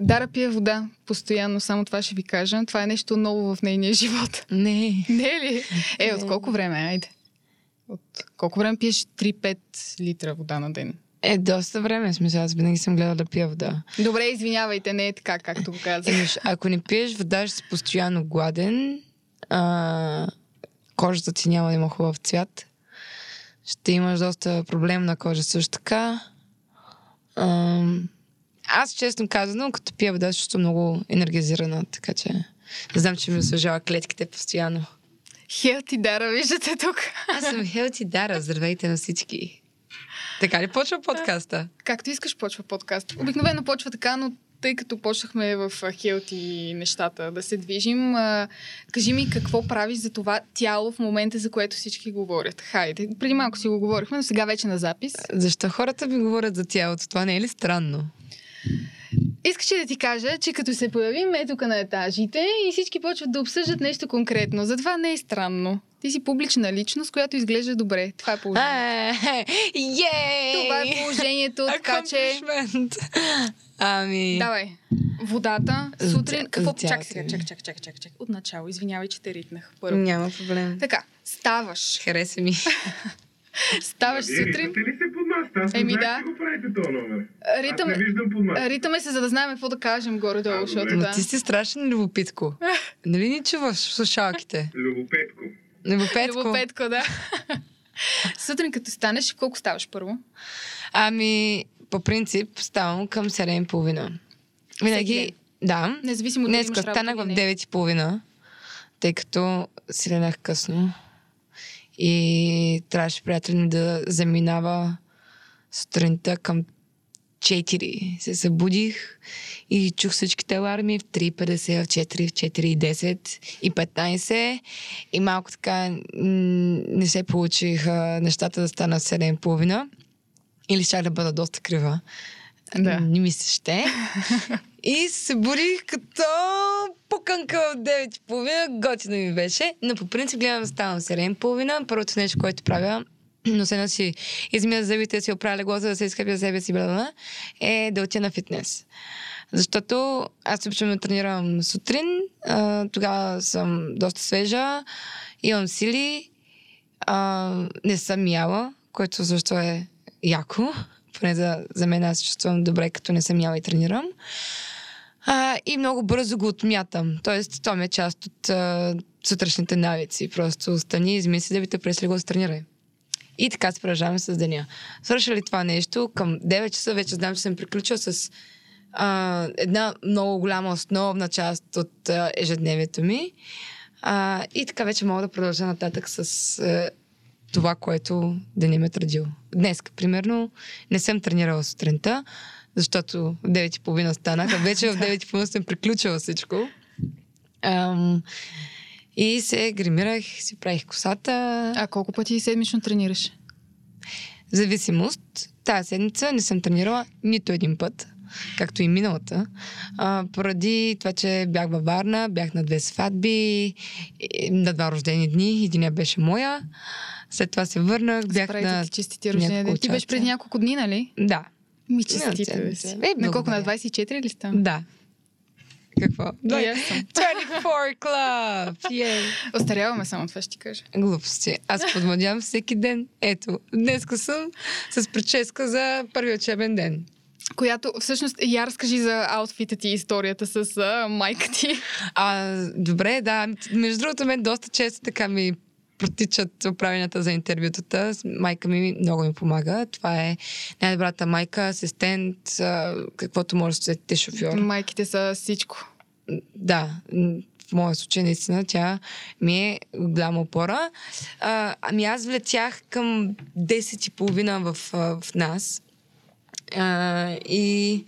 Дара пие вода постоянно, само това ще ви кажа. Това е нещо ново в нейния живот. Не. Не е ли? Е, от колко време? Айде. От колко време пиеш 3-5 литра вода на ден? Е, доста време, смисъл, аз винаги съм гледала да пия вода. Добре, извинявайте, не е така, както го. Еми, ако не пиеш вода, ще си постоянно гладен, а, кожата ти няма да има хубав цвят, ще имаш доста проблем на кожа също така. А, аз, честно казано, като пия вода, съм много енергизирана, така че не знам, че ми освежава клетките постоянно. Хелти Дара, виждате тук. Аз съм Хелти Дара, здравейте на всички. Така ли почва подкаста? Както искаш, почва подкаст. Обикновено почва така, но тъй като почнахме в хелти нещата да се движим, а, кажи ми какво правиш за това тяло в момента, за което всички говорят. Хайде, преди малко си го говорихме, но сега вече на запис. Защо хората ми говорят за тялото? Това не е ли странно? Искаш ли да ти кажа, че като се появим е тук на етажите и всички почват да обсъждат нещо конкретно. Затова не е странно. Ти си публична личност, която изглежда добре. Това е положението. Ей! Това е положението, така че... Ами... Давай. Водата, сутрин... Какво... за тялото Чак сега, ми. чак, чак, чак, чак, чак. От начало, извинявай, че те ритнах. Първо. Няма проблем. Така, ставаш. Хареса ми. Ставаш сутрин. ли се? Аз Еми да. го правите този номер. Ритаме, Аз не виждам под масата. ритаме се, за да знаем какво да кажем горе-долу, защото да. ти си страшен любопитко. Нали ни чуваш в слушалките? Любопетко. Любопетко. Любопетко, да. Сутрин като станеш, колко ставаш първо? Ами, по принцип, ставам към 7.30. Винаги, да. Независимо дали Днес станах в или не. 9.30, тъй като си легнах късно. И трябваше приятел ми да заминава сутринта към 4. Се събудих и чух всичките аларми в 3.50, в 4, в 4.10 и 15. И малко така не се получиха нещата да стана в 7.30. Или ще да бъда доста крива. Да. Не ми се ще. И се събудих като пуканка в 9.30. Готино ми беше. Но по принцип гледам да ставам в 7.30. Първото нещо, което правя, но се да си измия зъбите, си оправя леглото, да се изкъпя себе си, бла, е да отида на фитнес. Защото аз обичам да тренирам сутрин, тогава съм доста свежа, имам сили, не съм яла, което също е яко. Поне за, за мен аз чувствам добре, като не съм яла и тренирам. А, и много бързо го отмятам. Тоест, то ми е част от а, сутрешните навици. Просто стани, измисли да ви те през легло тренирай. И така се продължаваме с деня. Свърша ли това нещо, към 9 часа вече знам, че съм приключила с а, една много голяма основна част от а, ежедневието ми. А, и така вече мога да продължа нататък с а, това, което деня ме е традил. Днес, примерно, не съм тренирала сутринта, защото в 9.30 станах, а вече в 9.30 съм приключила всичко. Ам, и се гримирах, си правих косата. А колко пъти седмично тренираш? Зависимост. Тази седмица не съм тренирала нито един път, както и миналата. А, поради това, че бях във Варна, бях на две сватби, на два рождени дни. Единия беше моя. След това се върнах, бях Правите на... ти честити рождения ден. Ти беше преди няколко дни, нали? Да, Ми си. Е, на колко? На благодаря. 24 ли сте? да. Какво? Да, аз съм. 24 Club! Yeah. Остаряваме само, това ще ти кажа. Глупости. Аз подмладявам всеки ден. Ето, днеска съм с прическа за първи учебен ден. Която, всъщност, я разкажи за аутфита ти и историята с а, майка ти. А, добре, да. Между другото, мен доста често така ми протичат управленията за интервютата. Майка ми много ми помага. Това е най-добрата майка, асистент, каквото може да сетите шофьор. Майките са всичко. Да, в моя случай наистина тя ми е голяма опора. А, ами аз влетях към 10.30 в, в нас. А, и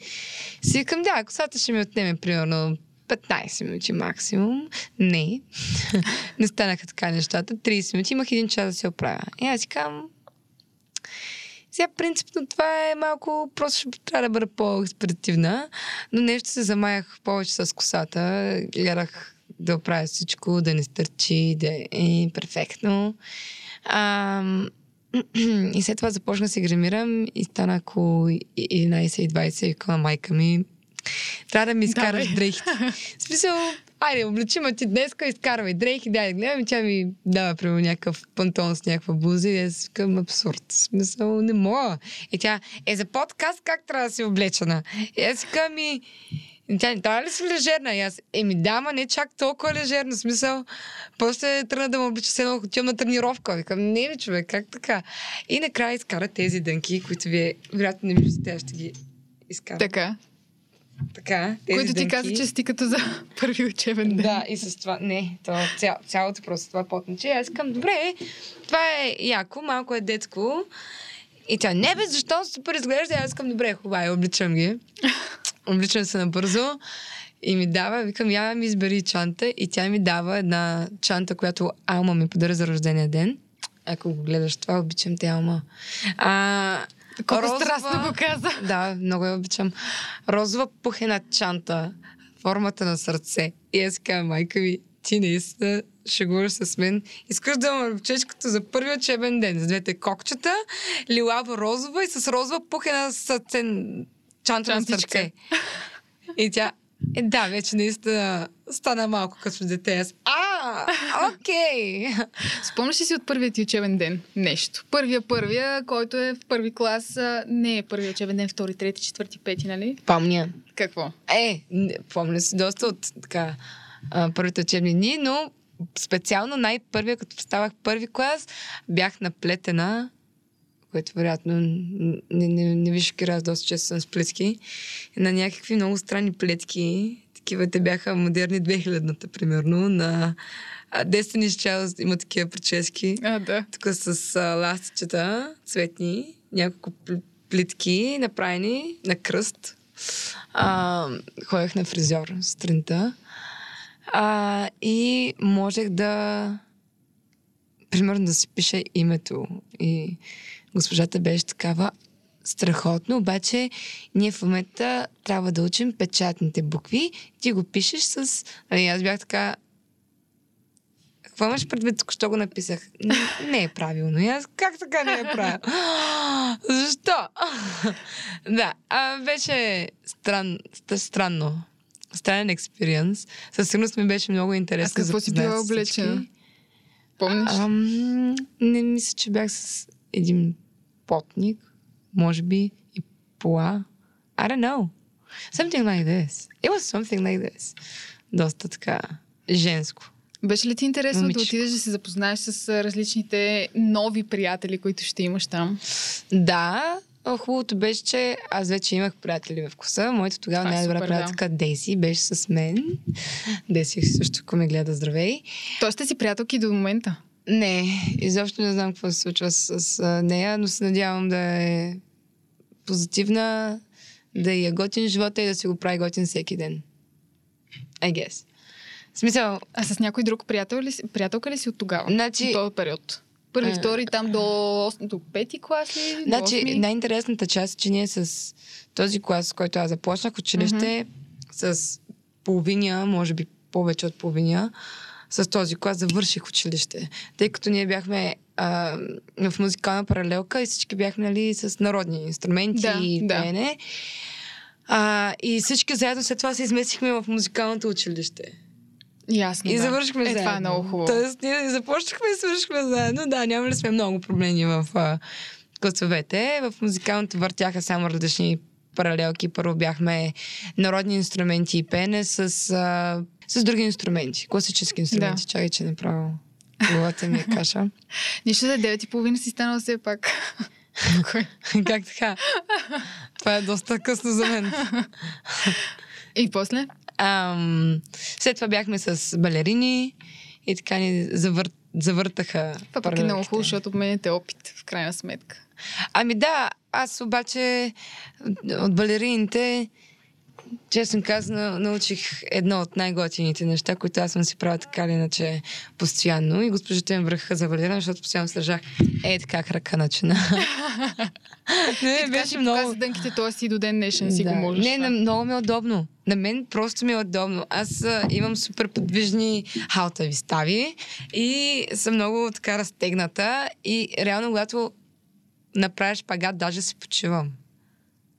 си викам, да, косата ще ми отнеме примерно 15 минути максимум. Не. Не станаха така нещата. 30 минути. Имах един час да се оправя. И аз си казвам, сега, принципно, това е малко, просто ще трябва да бъда по-експедитивна, но нещо се замаях повече с косата. Гледах да оправя всичко, да не стърчи, да е перфектно. А, и след това започна да се гримирам и стана около 11.20 и викам на майка ми, трябва да ми изкараш Давай. дрехите. В смисъл, айде, облечима ти днеска, изкарвай дрехи, дай да гледам тя ми дава, примерно, някакъв пантон с някаква буза и аз към абсурд. В смисъл, не мога. И тя, е за подкаст как трябва да си облечена? И аз ми, и тя не трябва ли си лежерна? И аз, еми да, ма не чак толкова лежерна. Смисъл, после тръгна да ме облича с едно отивам на тренировка. Викам, не ли човек, как така? И накрая изкара тези дънки, които вие вероятно не виждате, аз ще ги изкарам. Така. Така, тези Които ти дънки. каза, че си като за първи учебен ден. Да, и с това, не, то, ця, цялото просто това потниче. Аз искам, добре, това е яко, малко е детско. И тя, не бе, защо супер изглежда? Аз искам, добре, хубаво, обличам ги. обличам се набързо. И ми дава, викам, я ми избери чанта. И тя ми дава една чанта, която Алма ми подари за рождения ден. Ако го гледаш това, обичам те, Алма. А, Колко розова- страстно го каза. да, много я обичам. Розова пухена чанта, формата на сърце. И аз казвам, майка ми, ти наистина шегуваш с мен. Искаш да ме като за първи учебен ден. С двете кокчета, лилава розова и с розова пухена сърце, чанта на Чантичка. сърце. И тя, е, да, вече наистина стана малко като дете. Аз, а, окей. Спомняш ли си от първият ти учебен ден нещо? Първия, първия, който е в първи клас, не е първия учебен ден, втори, трети, четвърти, пети, нали? Помня. Какво? Е, помня си доста от така, първите учебни дни, но специално най-първия, като ставах първи клас, бях наплетена, което вероятно не, не, не ви шокира, аз доста често съм с плетки, на някакви много странни плетки. Такива те бяха модерни 2000-та, примерно, на Destiny's Child има такива прически А, да. тук с а, ластичета цветни, няколко пл- плитки направени на кръст. А, ходех на фризьор сутринта. А, и можех да примерно да си пиша името. И госпожата беше такава страхотно, обаче ние в момента трябва да учим печатните букви. Ти го пишеш с... Нали, аз бях така... Какво имаш предвид? Току-що го написах. Не, не е правилно. И аз как така не е правилно? Защо? да, а, беше стран, ст- странно. Странен експириенс. Със сигурност ми беше много А интересно. с какво си била облечена? Помниш? Ам, не мисля, че бях с един потник, може би и пола. I don't know. Something like this. It was something like this. Доста така женско. Беше ли ти интересно Момиче. да отидеш да се запознаеш с различните нови приятели, които ще имаш там? Да, хубавото беше, че аз вече имах приятели в коса. Моята тогава е най-добра супер, да. приятелка Деси беше с мен. Деси също, ако ме гледа, здравей. Тоест сте си приятелки до момента. Не, изобщо не знам какво се случва с, с нея, но се надявам да е позитивна, да я готин живота и да си го прави готин всеки ден. I guess. В смисъл, А с някой друг приятел ли, приятелка ли си от тогава? Значи- От този период. Първи, А. втори, там до, до пети клас ли? Значи, най-интересната част е, че ние с този клас, с който аз започнах училище, с половиня, може би повече от половиня, с този клас завърших училище. Тъй като ние бяхме а, в музикална паралелка и всички бяхме нали, с народни инструменти Да, и да. пеене. А, и всички заедно след това се изместихме в музикалното училище. Ясно, И да. завършихме е, заедно. това е много хубаво. Тоест, ние започнахме и свършихме заедно. Да, нямали сме много проблеми в а, класовете. В музикалното въртяха само различни паралелки. Първо бяхме народни инструменти и пене с, а, с други инструменти. Класически инструменти. Да. Чакай, че направо главата ми е каша. Нищо за 9 и половина си станала все пак. Как така? Това е доста късно за мен. и после? Ам, след това бяхме с балерини и така ни завър... завъртаха Това пък е много хубаво, защото обменяте опит, в крайна сметка. Ами да, аз обаче от балерините, честно казано, научих едно от най-готините неща, които аз съм си правила така или иначе постоянно. И госпожите ме връха за балерина, защото постоянно се държах е така крака начина. не, така си показа дънките, т.е. и до ден днешен си го можеш. Не, на, много ми е удобно. На мен просто ми е удобно. Аз а, имам супер подвижни халтави стави и съм много така разтегната и реално, когато направиш шпагат, даже си почивам.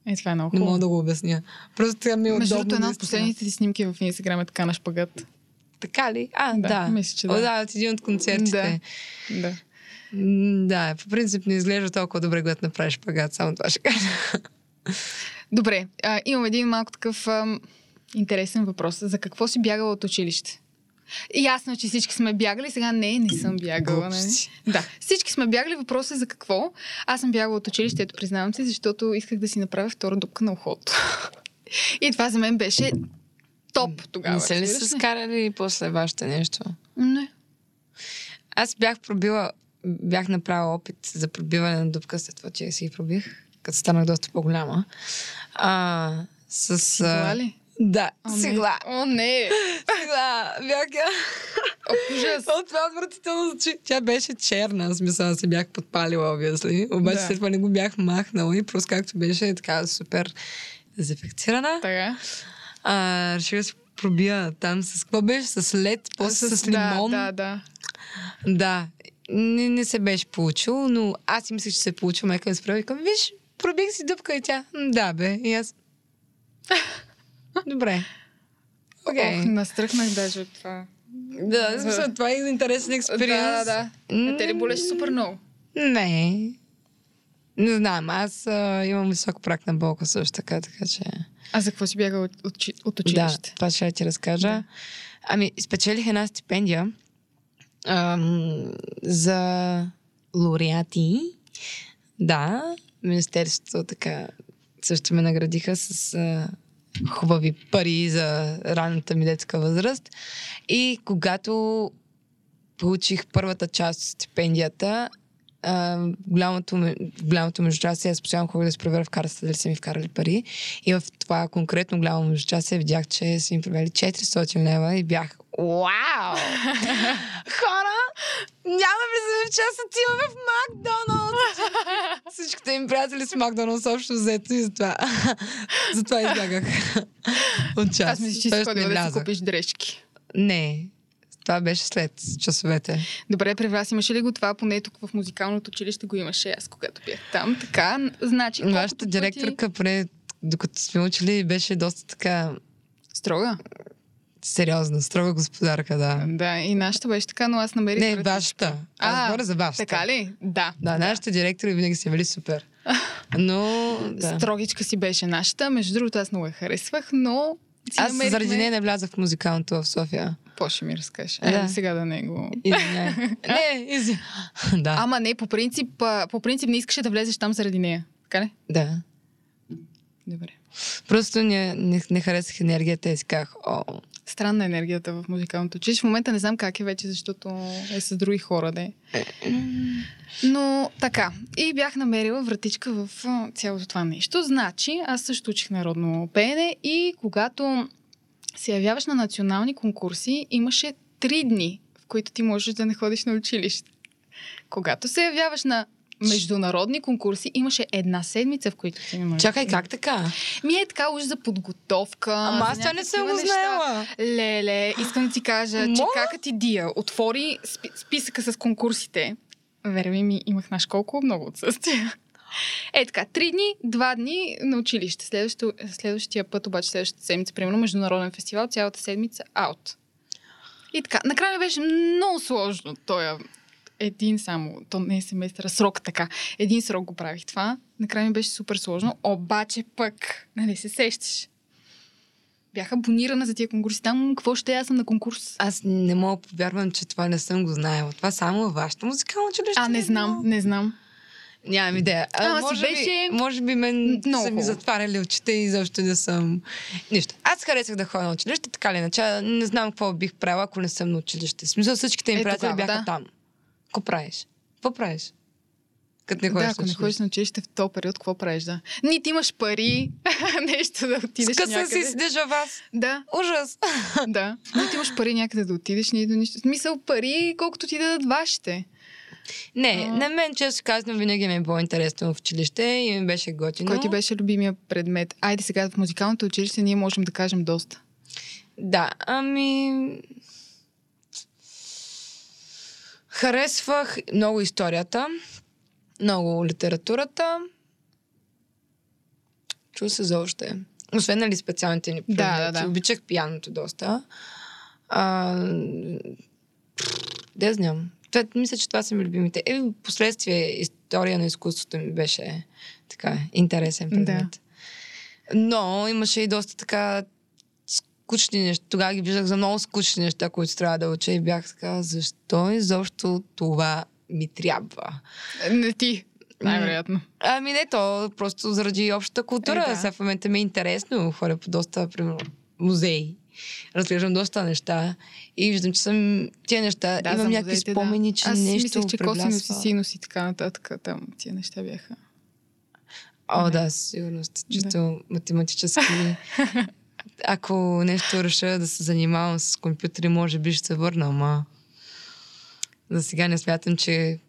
Е, това е много Не хубаво. мога да го обясня. Просто тя ми е Между другото, една от последните ти снимки в Инстаграм е така на шпагат. Така ли? А, Да, да. мисля, че О, да. да, от един от концертите. Да. М, Да, по принцип не изглежда толкова добре, когато направиш шпагат, само това ще кажа. Добре, а, имам един малко такъв ам, интересен въпрос. За какво си бягала от училище? Ясно, е, че всички сме бягали, сега не, не съм бягала. Нали? Глупости. Да, всички сме бягали, въпросът е за какво. Аз съм бягала от училище, ето признавам се, защото исках да си направя втора дупка на ухото. И това за мен беше топ тогава. не се ли се скарали после вашето нещо? Не. Аз бях пробила, бях направила опит за пробиване на дупка след това, че си ги пробих, като станах доста по-голяма. А, с... А, ли? Да, О, не. сигла. О, не! Сигла. Бях я. О, ужас! О, това отвратително звучи. Тя беше черна, в смисъл аз се бях подпалила, obviously. Обаче Да. след това не го бях махнала и просто както беше така супер дезинфекцирана. Така. А, реших да си пробия там с... Какво беше? С лед, после с, лимон. Да, да, да. Да, не, не се беше получило, но аз си мислех, че се е получило. Майка ми справи и казва, виж, пробих си дупка и тя. «М, Да, бе. И аз. Добре. Ох, настръхнах даже от това. Да, смисъл, това е интересен експириенс. Да, да, да. А те ли болеше супер много? Не. Не знам, аз а, имам висок прак на болка също така, така че... А за какво си бягал от, от, от Да, училище? това ще ти разкажа. Да. Ами, спечелих една стипендия ам, за лауреати. Да, Министерството така също ме наградиха с а, хубави пари за ранната ми детска възраст. И когато получих първата част от стипендията, а, голямото, голямото междучасие, аз постоянно ходих да се проверя в картата дали са ми вкарали пари. И в това конкретно голямо междучасие видях, че са ми превели 400 лева и бях Вау! Хора, няма влизаме в час, отиваме в Макдоналдс! Всичките им приятели с Макдоналдс общо взето и затова. затова избягах от час. Аз мисля, че си ходила да си купиш дрежки. Не, това беше след часовете. Добре, при вас имаше ли го това? Поне тук в музикалното училище го имаше аз, когато бях там. Така, значи, Вашата пъти- директорка, поне докато сме учили, беше доста така Строга. сериозна, строга господарка, да. Да, и нашата беше така, но аз намерих... Не, вашата. Аз А, говоря за вашата. Така ли? Да. Да, нашите директори винаги са били супер. Но, да. Строгичка си беше нашата. Между другото, аз много я харесвах, но Аз намерихме... заради нея не влязах в музикалното в София. Какво ще ми разкажеш? Да. Е, сега да не го... Извиняй. не, изи. да, Ама не, по принцип, по принцип не искаше да влезеш там заради нея. Така ли? да. Добре. Просто не, не, не харесах енергията и си казах, о, Странна е енергията в музикалното училище. В момента не знам как е вече, защото е с други хора, да е. Но така. И бях намерила вратичка в цялото това нещо. Значи, аз също учих народно пеене и когато се явяваш на национални конкурси, имаше три дни, в които ти можеш да не ходиш на училище. Когато се явяваш на международни конкурси, имаше една седмица, в които ти не можеш. чакай, как така? Ми е така уж за подготовка. Ама аз това не съм го знаела. Леле, искам да ти кажа, че Моля? кака ти Дия отвори спи- списъка с конкурсите. Верви ми, имах наш колко много отсъствия. Е така, три дни, два дни на училище. Следващо, следващия път, обаче следващата седмица, примерно международен фестивал, цялата седмица аут. И така, накрая беше много сложно този един само, то не е семестър, срок така. Един срок го правих това. Накрая ми беше супер сложно, обаче пък, нали се сещаш. Бях абонирана за тия конкурси. Там какво ще е? аз съм на конкурс? Аз не мога повярвам, че това не съм го знаела. Това само във вашето музикално училище. А, не е знам, не знам. Нямам идея. А, си може, беше би, може би мен много са ми затваряли очите и защо не съм... Нищо. Аз харесах да ходя на училище, така ли иначе. Не знам какво бих правила, ако не съм на училище. В смисъл всичките им Е, приятели бяха да. там. Какво правиш? Какво правиш? Като не Да, ходиш ако на не ходиш на училище в този период, какво правиш, да? Нито имаш пари, нещо да отидеш Скъса някъде. си седиш във вас. Да, Ужас. да. Нито имаш пари някъде да отидеш, нито нищо. В Смисъл пари, колкото ти дадат вашите. Не, А. на мен, често казвам, винаги ми е било интересно в училище и ми беше готино. Кой ти беше любимия предмет? Айде сега в музикалното училище ние можем да кажем доста. Да, ами... Харесвах много историята, много литературата. учил се за още. Освен нали специалните ни Да, предмети. да, да. Обичах пияното доста. А, да знам. Това, мисля, че това са ми любимите. Е, последствие история на изкуството ми беше така интересен Да. предмет. Но имаше и доста така скучни неща. Тогава ги виждах за много скучни неща, които трябва да уча и бях така, защо изобщо това ми трябва? Не ти, най-вероятно. Ами не, то просто заради общата култура. Е, да. Сега в момента ми е интересно. Ходя по доста, примерно, музеи. Разглеждам доста неща и виждам, че съм тия неща. Да, имам някакви музеите, спомени, да. че Аз нещо мислех, че косинус и преблясва. синус и така нататък. Там тия неща бяха. О, Не. да, със сигурност. Чисто математически. Ако нещо реша да се занимавам с компютри, може би ще се върна, ама за сега не смятам, че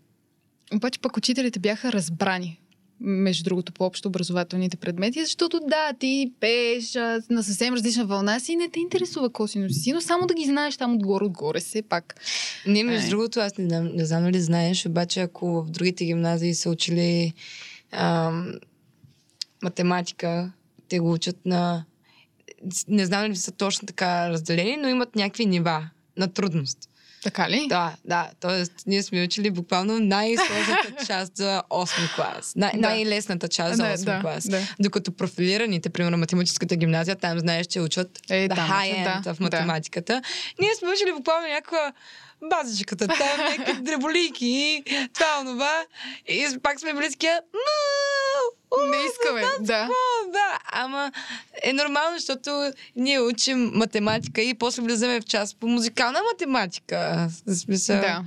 Обаче пък учителите бяха разбрани между другото по общо образователните предмети, защото да, ти пееш а, на съвсем различна вълна си и не те интересува косинус и синус, само да ги знаеш там отгоре, отгоре все пак. Не, между Ай. другото, аз не знам, не знам дали знаеш, обаче ако в другите гимназии са учили ам, математика, те го учат на... Не знам дали са точно така разделени, но имат някакви нива на трудност. Така ли? Да, да. Тоест, ние сме учили буквално най-сложната част за 8 клас. Най- Да. най-лесната част за Не, 8 да, клас. да. Докато профилираните, примерно математическата гимназия, там знаеш, че учат Е, the там high end да, в математиката. Ние сме учили буквално някаква базичката, там някакви дреболики, това, онова. И пак сме «Ма, Не искаме, да. Да, ама е нормално, защото ние учим математика и после влизаме в част по музикална математика. Смисъл, Да.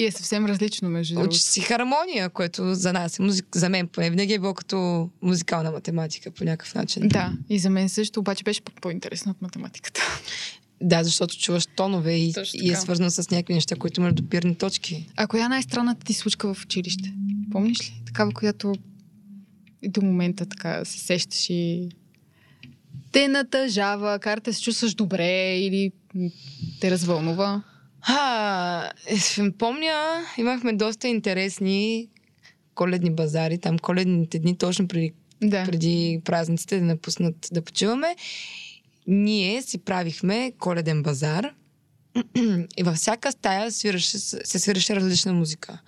И е съвсем различно, между другото. Учи си хармония, което за нас е музик... за мен поне винаги е било като музикална математика по някакъв начин. Да, и за мен също, обаче беше по-интересно от математиката. Да, защото чуваш тонове и, и е свързано с някакви неща, които имаш допирни точки. А коя е най-странната ти случка в училище? Помниш ли? Такава, която и до момента така се сещаш и те натъжава, кара те се чувстваш добре или те развълнува. А, е, помня, имахме доста интересни коледни базари, там коледните дни, точно преди, Да. преди празниците да напуснат да почиваме. Ние си правихме коледен базар и във всяка стая свираше, се свираше различна музика.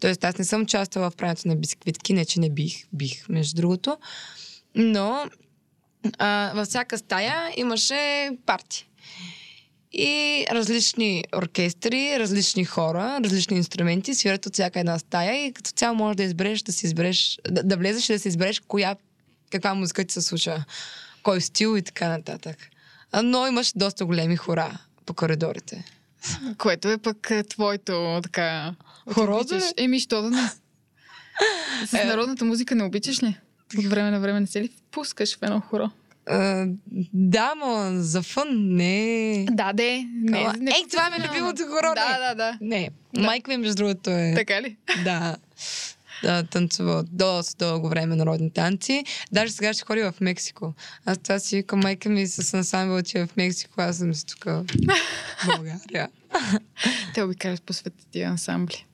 Тоест аз не съм участвала в правенето на бисквитки, не че не бих, бих между другото, но а, във всяка стая имаше парти. И различни оркестри, различни хора, различни инструменти свират от всяка една стая и като цяло можеш да избереш, да си избереш, да, да влезеш и да си избереш коя, каква музика ти се случва, кой стил и така нататък. Но имаше доста големи хора по коридорите. Което е пък е, твоето така... Хоро, обичаш. бе? Еми, що да не? С Е. народната музика не обичаш ли? От време на време не се ли впускаш в едно хоро? А, да, но за фън не. Да, де. Не, не ей, това ми е любимото хоро, Да, да, да. Не, Да. майка ми, между другото, е... Така ли? Да. Да, танцува доста дълго време народни танци. Даже сега ще ходи в Мексико. Аз това си викам, майка ми с ансамбъл отива в Мексико, аз съм си тук в България. Те обикалят по света тия ансамбли.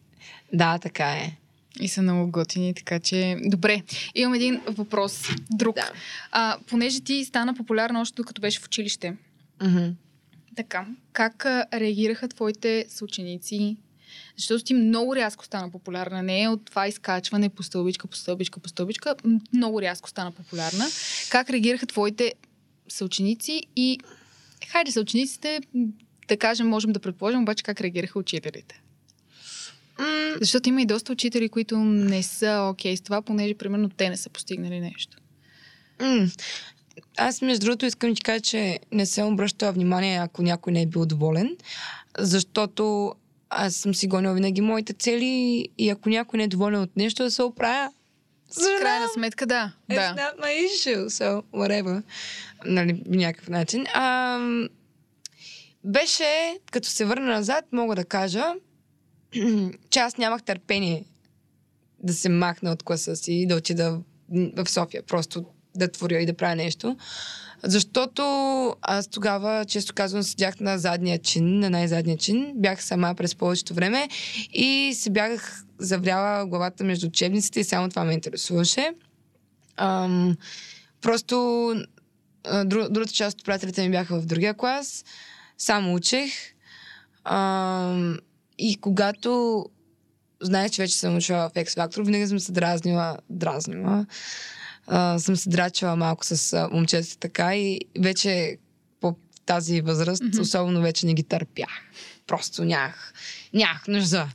Да, така е. И са много готини, така че... Добре, имам един въпрос. Друг. Да. А, понеже ти стана популярна още докато беше в училище. Мгм. Така, как а, реагираха твоите съученици? Защото ти много рязко стана популярна. Не е от това изкачване по стълбичка, по стълбичка, по стълбичка. Много рязко стана популярна. Как реагираха твоите съученици и... Хайде, съучениците, да кажем, можем да предположим, обаче как реагираха учителите. М, Защото има и доста учители, които не са окей с това, понеже, примерно, те не са постигнали нещо. м. Аз, между другото, искам да ти кажа, че не съм обръщала внимание, ако някой не е бил доволен, защото аз съм си гонила винаги моите цели и ако някой не е доволен от нещо, да се оправя. В крайна сметка, да. It's да. not my issue, so whatever. Нали, някакъв начин. А, беше, като се върна назад, мога да кажа, че аз нямах търпение да се махна от класа си и да отида в София. Просто да творя и да правя нещо. Защото аз тогава, често казвам, седях на задния чин, на най-задния чин. Бях сама през повечето време и се бях завряла главата между учебниците и само това ме интересуваше. Ам, просто друг, другата част от приятелите ми бяха в другия клас, само учех. А, и когато знаех, че вече съм учила в X Factor, винаги съм се дразнила, дразнила. А, съм се драчила малко с а, момчетата така и вече по тази възраст, Мгм. особено вече не ги търпях. Просто нямах, нямах нужда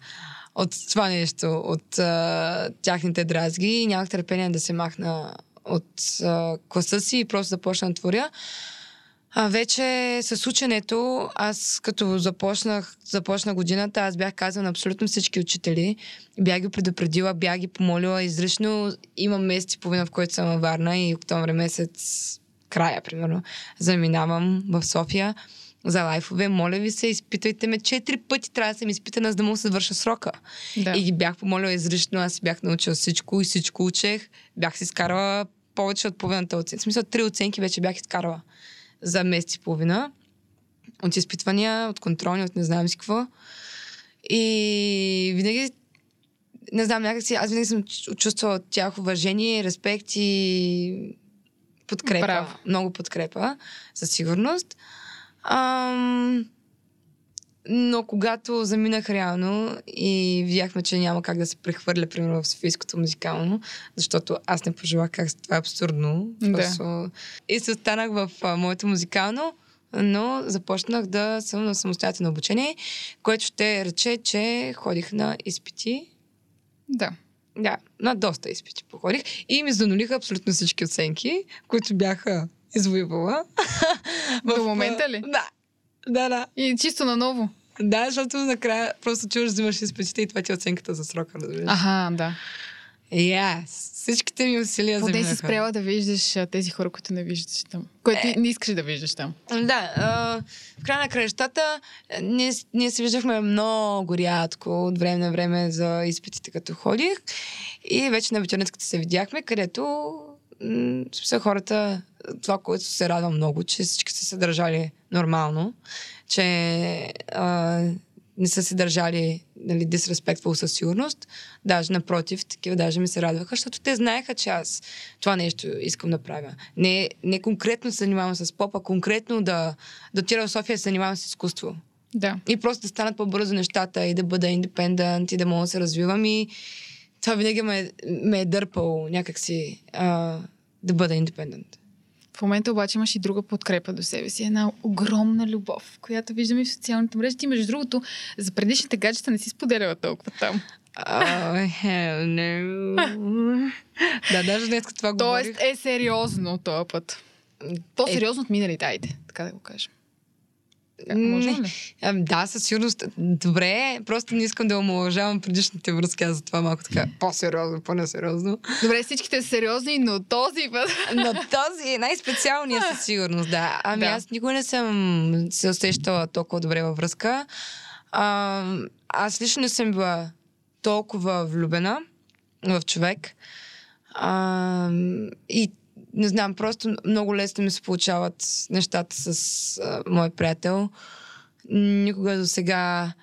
от това нещо, от а, тяхните дразги и нямах търпение да се махна от а, класа си и просто започна да творя. А вече с ученето, аз като започнах, започна годината, аз бях казала на абсолютно всички учители, бях ги предупредила, бях ги помолила изрично. Имам месец и половина, в който съм във Варна и октомври месец, края, примерно, заминавам в София за лайфове. Моля ви се, изпитайте ме. Четири пъти трябва да съм изпитана, за да мога да се върша срока. Да. И ги бях помолила изрично, аз бях научила всичко и всичко учех. Бях си изкарала повече от половината оценки. В смисъл, три оценки вече бях изкарала за месец и половина. От изпитвания, от контролни, от не знам си какво. И винаги, не знам, някакси, аз винаги съм чу- чувствала тях уважение, респект и подкрепа. Браво. Много подкрепа, със сигурност. Ам, но когато заминах реално и видяхме, че няма как да се прехвърля, примерно, в Софийското музикално, защото аз не пожелах как това е абсурдно. Да. Просто... И се останах в а, моето музикално, но започнах да съм на самостоятелно обучение, което ще рече, че ходих на изпити. да. Да, на доста изпити походих и ми занолиха абсолютно всички оценки, които бяха извоювала. До В, момента ли? Да. Да, да. И чисто наново. Да, защото накрая просто чуваш, взимаш изпитите и това ти е оценката за срока, разбираш. Аха, да. Yes. Всичките ми усилия Поне си заминаха. спряла да виждаш тези хора, които не виждаш там. Които Е. не искаш да виждаш там. Да, а, в края на краищата ние, ние се виждахме много рядко от време на време за изпитите, като ходих. И вече на вечерницката се видяхме, където смисъл хората, това, което се радвам много, че всички са се държали нормално, че а, не са се държали нали, disrespectful със сигурност. Даже напротив, такива даже ми се радваха, защото те знаеха, че аз това нещо искам да правя. Не, не конкретно се занимавам с поп, а конкретно да, да отида в София да се занимавам с изкуство. Да. И просто да станат по-бързо нещата и да бъда индепендент и да мога да се развивам. И това винаги ме, ме е дърпало някакси а, да бъда индепендент. В момента обаче имаш и друга подкрепа до себе си. Една огромна любов, която виждаме в социалните мрежи. Ти, между другото, за предишните гаджета не си споделяла толкова там. Oh, hell no. да, даже днес това Тоест говорих. е сериозно този път. По-сериозно от миналите, айде, така да го кажем. Може Не. ли? Да, със сигурност. Добре, просто не искам да омалъжавам предишните връзки, аз затова малко така по-сериозно, по-несериозно. Добре, всичките са сериозни, но този път... Но този е най-специалният със сигурност, да. Ами Да. аз никога не съм се усещала толкова добре във връзка. А, аз лично не съм била толкова влюбена в човек. А, и не знам, просто много лесно ми се получават нещата с а, мой приятел. Никога до сега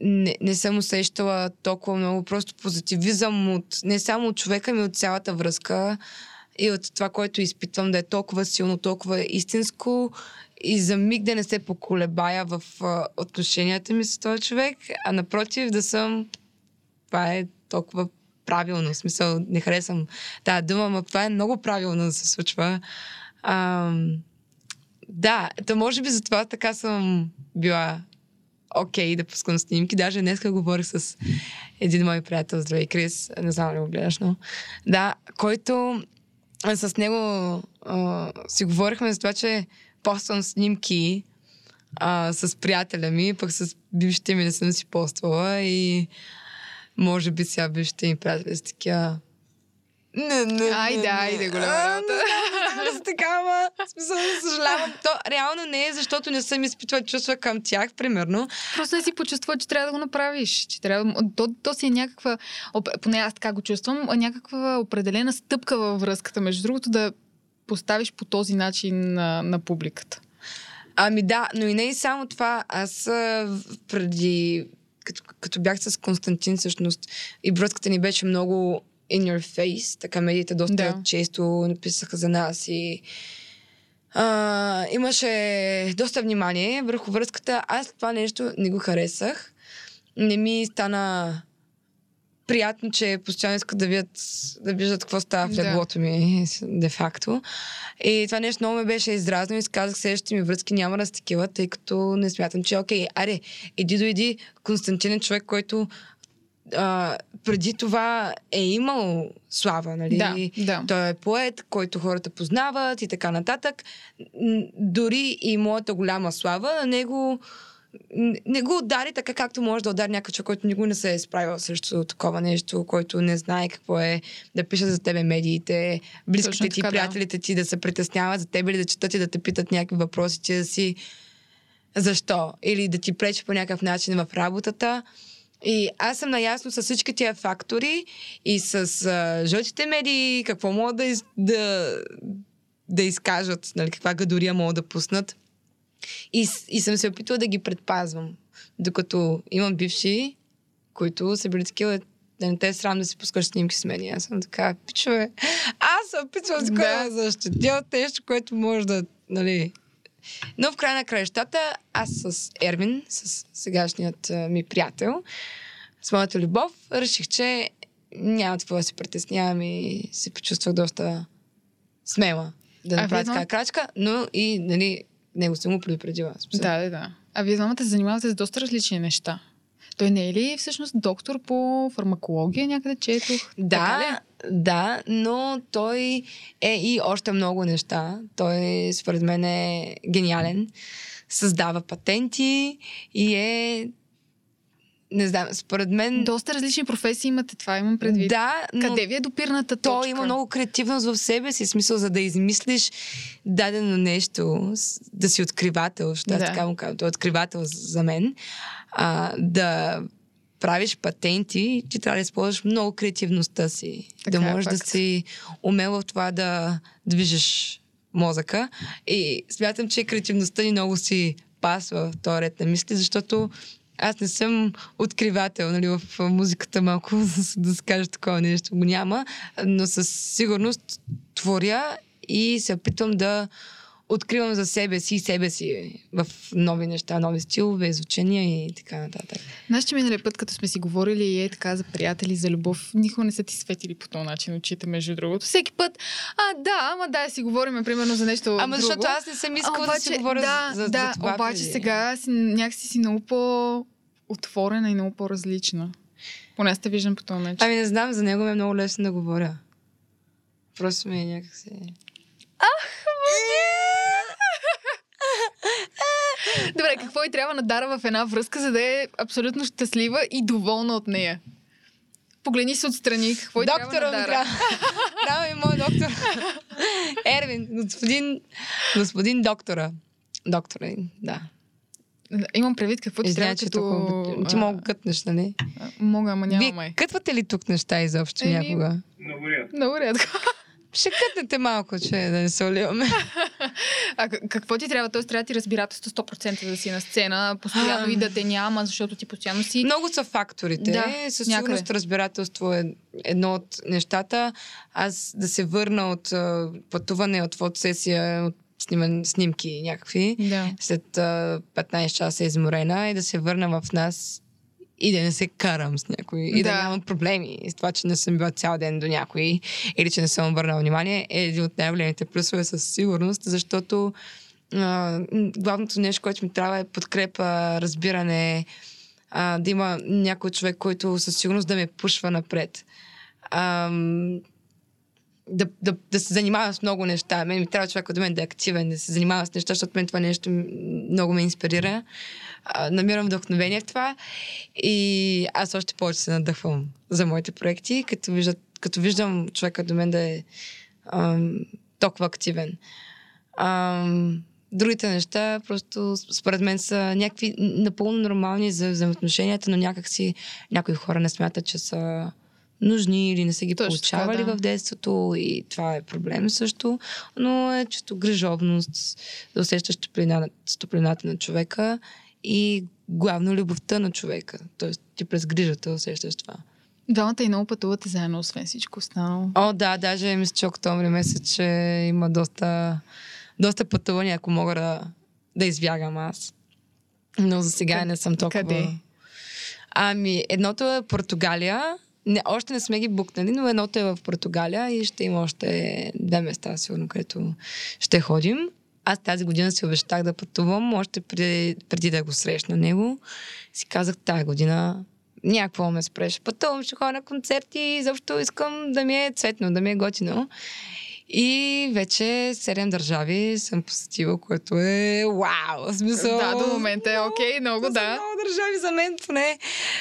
не, не съм усещала толкова много просто позитивизъм от не само от човека ми, от цялата връзка и от това, което изпитвам да е толкова силно, толкова истинско и за миг да не се поколебая в а, отношенията ми с този човек, а напротив да съм това е толкова правилно. В смисъл, не харесвам тази дума, но това е много правилно да се случва. Ам, да, то може би затова така съм била окей okay, да пускам снимки. Даже днес говорих с един мой приятел, здравей Крис, не знам ли го гледаш, но да, който а, с него а, си говорихме за това, че поствам снимки а, с приятеля ми, пък с бившите ми не съм си поствала и може би сега бившите ми приятели са такива не, не, Айде, не, айде, голяма работа. Са такава. Смисъл, да съжалявам. То реално не е, защото не съм изпитвала чувства към тях, примерно. Просто не си почувства, че трябва да го направиш. Че трябва то, то си е някаква, поне аз така го чувствам, някаква определена стъпка във връзката. Между другото, да поставиш по този начин на, на публиката. Ами да, но и не и само това. Аз преди, като, като бях с Константин, всъщност, и връзката ни беше много in your face. Така медиите доста Да. често написаха за нас и а, имаше доста внимание върху връзката. Аз това нещо не го харесах. Не ми стана приятно, че постоянно искат да видят, да виждат какво става в Да. леглото ми, де-факто. И това нещо много ме беше изразнено и казах, следващите ми връзки няма да са такива, тъй като не смятам, че окей, аре, иди дойди, Константин е човек, който а, преди това е имал слава, нали? Да, да. Той е поет, който хората познават и така нататък. Дори и моята голяма слава на него не го удари така, както може да удари някой човек, който никога не се е справил срещу такова нещо, който не знае какво е да пише за тебе медиите, близките Точно ти, така, да. приятелите ти да се притесняват за тебе или да четат и да те питат някакви въпроси, че да си защо? Или да ти пречи по някакъв начин в работата. И аз съм наясно с всички тия фактори и с а, жълтите медии, какво могат да, из, да, да изкажат, нали, каква гадория могат да пуснат. И, и съм се опитвала да ги предпазвам. Докато имам бивши, които са били такива, да не те е срам да си пускаш снимки с мен. И Аз съм така, пичове, аз се опитвам да Да. защитя от нещо, което може да, нали... Но в края на краищата, аз с Ервин, с сегашният ми приятел, с моята любов, реших, че няма какво да се притеснявам и се почувствах доста смела да направя така крачка, но и, нали, него съм го предупредила. Да, да, да. А вие двамата се занимавате с доста различни неща. Той не е ли всъщност доктор по фармакология някъде, четох? Ли Да, е? да, но той е и още много неща. Той според мен е гениален. Създава патенти и е... Не знам, според мен... Доста различни професии имате, това имам предвид. Да, но Къде ви е допирната точка? той има много креативност в себе си, смисъл за да измислиш дадено нещо, да си откривател, аз Да. така му казвам, той е откривател за мен, а, да правиш патенти, ти трябва да използваш много креативността си. Така да е, можеш да факт. си умел в това да движиш мозъка. И смятам, че креативността ни много си пасва в този ред на мисли, защото аз не съм откривател, нали, в музиката малко да се каже такова нещо. Го няма, но със сигурност творя и се опитвам да откривам за себе си и себе си в нови неща, нови стилове, звучения и така нататък. Знаеш, че миналия път, като сме си говорили и е така за приятели, за любов, никога не са ти светили по този начин очите, между другото. Всеки път, а да, ама да, си говорим примерно за нещо Ама друго. защото аз не съм искала А, да си говоря да, за, за, да, за това. обаче преди. сега си, някакси си много по-отворена и много по-различна. Поне аз те виждам по този начин. Ами не знам, за него ми е много лесно да говоря. Просто ми е някакси... Добре, какво и трябва на Дара в една връзка, за да е абсолютно щастлива и доволна от нея? Погледни се отстрани, какво и трябва Доктора на Дара? трябва. Трябва ми мой доктор. Ервин, господин, господин доктора. Доктора, да. Имам предвид какво ти Извинявай, трябва че като... толкова... Ти мога кътнеш, нали? Мога, ама няма Вие май. кътвате ли тук неща изобщо Еми, някога? Много рядко. Много рядко. Ще кътнете малко, че да не се оливаме. А какво ти трябва? Тоест трябва да ти разбирателство 100% да си на сцена, постоянно и да те няма, защото ти постоянно си... Много са факторите. Да, Със някъде. сигурност разбирателство е едно от нещата. Аз да се върна от а, пътуване, от фотосесия, от снимен, снимки някакви, Да. след а, 15 часа изморена и да се върна в нас и да не се карам с някой. И да, Да. нямам проблеми с това, че не съм била цял ден до някой или че не съм обърнала внимание, е един от най-големите плюсове със сигурност, защото а, главното нещо, което ми трябва е подкрепа, разбиране, а, да има някой човек, който със сигурност да ме пушва напред. Ам, да, да, да се занимава с много неща. Мен ми трябва човек до мен да е активен, да се занимава с неща, защото мен това нещо много ме инспирира. А, намирам вдъхновение в това и аз още повече се надъхвам за моите проекти, като, виждат, като виждам човека до мен да е ам, толкова активен. Ам, другите неща просто според мен са някакви напълно нормални за взаимоотношенията, но някакси някои хора не смятат, че са нужни или не са ги Точно получавали така, да. в детството и това е проблем също, но е чисто грижовност, да усещаш топлина, топлината на човека и главно любовта на човека. Тоест ти през грижата усещаш това. Двамата и много пътувате заедно, освен всичко останало. О, да, даже мисля, че октомври месец, че има доста, доста пътувания, ако мога да, да избягам аз. Но за сега не съм толкова... къде? Ами, едното е Португалия. Не, още не сме ги букнали, но едното е в Португалия и ще има още две места, сигурно, където ще ходим. Аз тази година си обещах да пътувам, още преди, преди да го срещна него. Си казах, тази година някакво ме спреш. Пътувам, ще ходя на концерти, защо искам да ми е цветно, да ми е готино. И вече седем държави съм посетила, което е вау! В Смисъл, Да, до момента е окей, много това са да. Много държави за мен, поне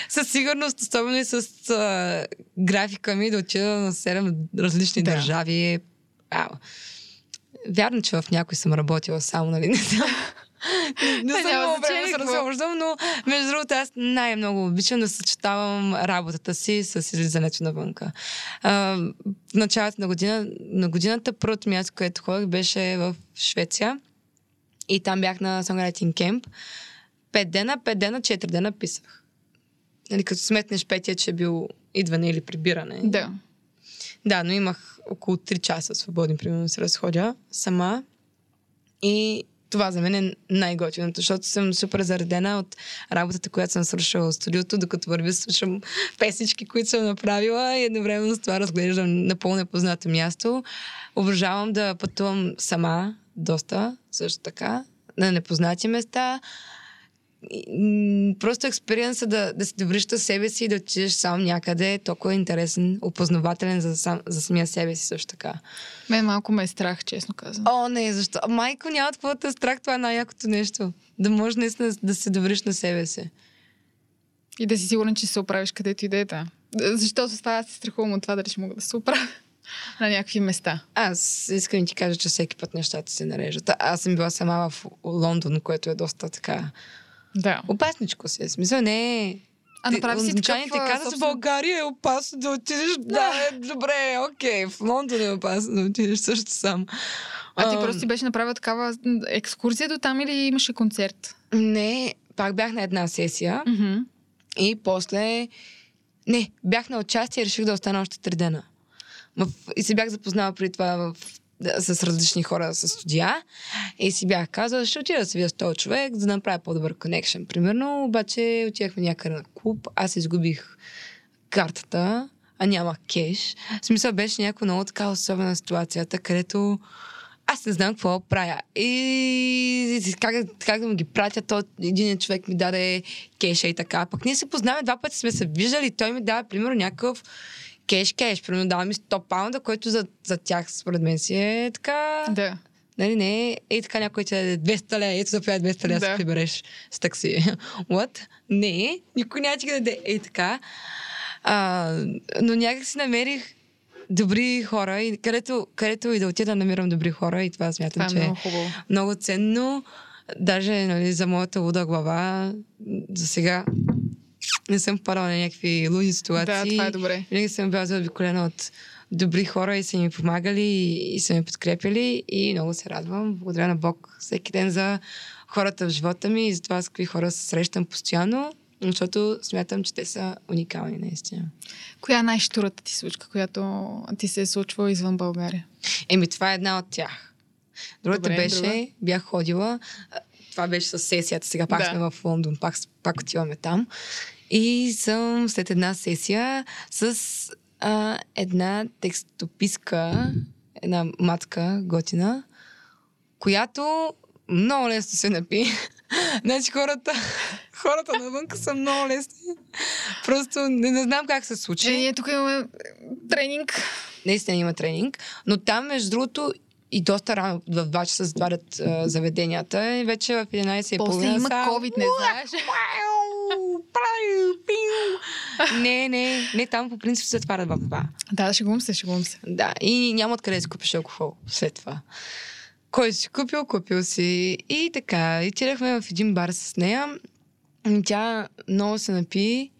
със сигурност, особено и с а, графика ми да отида на 7 различни Да. държави. Вау. Вярно, че в някой съм работила само, нали? Не знам. Не, не съм имала време да се разхождам, но между другото аз най-много обичам да съчетавам работата си с излизането навънка. А, в началото на, година, на годината първото място, което ходих, беше в Швеция. И там бях на Songwriting Camp. Пет дена, пет дена, четири дена писах. Нали, като сметнеш петия, че е бил идване или прибиране. Да. Да, но имах около 3 часа свободни, примерно, се разходя сама. И това за мен е най-готиното, защото съм супер заредена от работата, която съм свършила в студиото, докато върви слушам песички, които съм направила и едновременно с това разглеждам напълно непознато място. Обожавам да пътувам сама доста, също така, на непознати места. Просто експириенса да, да си довръща себе си и да отидеш сам някъде е толкова интересен, опознавателен за, сам, за самия себе си също така. Мен малко ме е страх, честно казвам. О, не, защо? Майко, няма такова да е страх, това е най-якото нещо. Да можеш наистина да се довриш на себе си. И да си сигурен, че се оправиш където и да е. да. Защото с това аз се страхувам от това дали ще мога да се оправя на някакви места. Аз искам да ти кажа, че всеки път нещата се нарежат. Аз съм била сама в Лондон, което е доста така Да. опасничко си. е. Смисъл не е... А направи си Обичайно такъв... ти а, каза, собствен- България е опасно да отидеш. Да, е, добре, окей. В Лондон е опасно да отидеш също сам. А ти просто си беше направила такава екскурзия до там или имаше концерт? Не, пак бях на една сесия Мгм. и после... Не, бях на участие и реших да остана още три дена. В... И се бях запознала преди това в... с различни хора с студия и си бях казала, ще отида да се видя с този човек, за да направя по-добър конекшен. Примерно, обаче отидахме някъде на клуб, аз изгубих картата, а нямах кеш. В смисъл беше някаква много така особена ситуацията, където аз не знам какво правя. И как, как да му ги пратя, то един човек ми даде кеша и така. Пък ние се познаваме, два пъти сме се виждали той ми дава, примерно, някакъв кеш-кеш. Примерно дава ми 100 паунда, който за, за тях, според мен, си е така... Да. Нали, не, е така някой ти даде 200 лея, ето заповядай 200 лея, да. Се прибереш с такси. What? Не, никой няма ти ги даде. Ей така. А, но някак си намерих добри хора и където, където и да отида намирам добри хора и това смятам, Това е че много хубаво. много ценно. Даже нали, за моята луда глава за сега не съм падала на някакви луди ситуации. Да, това е добре. Винаги съм била заобиколена от добри хора и са ми помагали и, и са ми подкрепили и много се радвам. Благодаря на Бог всеки ден за хората в живота ми и за това с какви хора се срещам постоянно, защото смятам, че те са уникални наистина. Коя е най-штурата ти случка, която ти се е случвала извън България? Еми, това е една от тях. Другата Добре, беше, друга? бях ходила, това беше с сесията, сега пак Да. сме в Лондон, пак, пак отиваме там. И съм след една сесия с а, една текстописка, една матка, готина, която много лесно се напи. значи хората, хората навънка са много лесни. Просто не, не знам как се случи. Е, ние тук имаме е, тренинг. наистина има тренинг, но там, между другото, и доста рано, в 2 часа затварят заведенията и вече в 11 и После половина има са- COVID, не знаеш. Пиу. Не, не, не, там по принцип се затварят в 2. Да, шегувам се, шегувам се. Да, и няма откъде да си купиш алкохол след това. Кой си купил, купил си. И така, и отидахме в един бар с нея. Тя много се напи.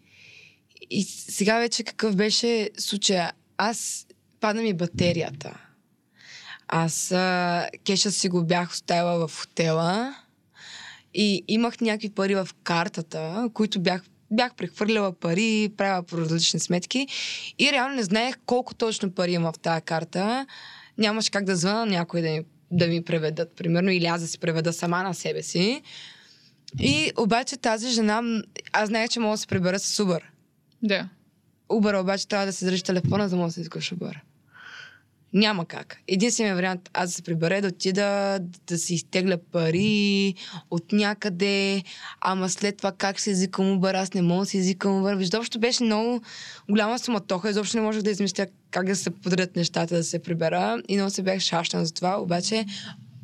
И сега вече какъв беше случая? Аз падна ми батерията. Аз а, кеша си го бях оставила в хотела и имах някакви пари в картата, които бях бях прехвърляла пари, правила по различни сметки и реално не знаех колко точно пари има в тази карта. Нямаше как да звъна на някой да ми, да ми преведат, примерно, или аз да си преведа сама на себе си. И обаче тази жена, аз знаех, че мога да се прибера с Uber. Да. Uber обаче трябва да се държи телефона, за да може да искаш Uber. Няма как. Единственият вариант аз да се прибера е да отида да си изтегля пари от някъде, ама след това как ще езикам Uber, аз не мога да си езикам Uber. Изобщо беше много голяма суматоха, изобщо не можех да измисля как да се подредят нещата да се прибера и много се бях шащана за това, обаче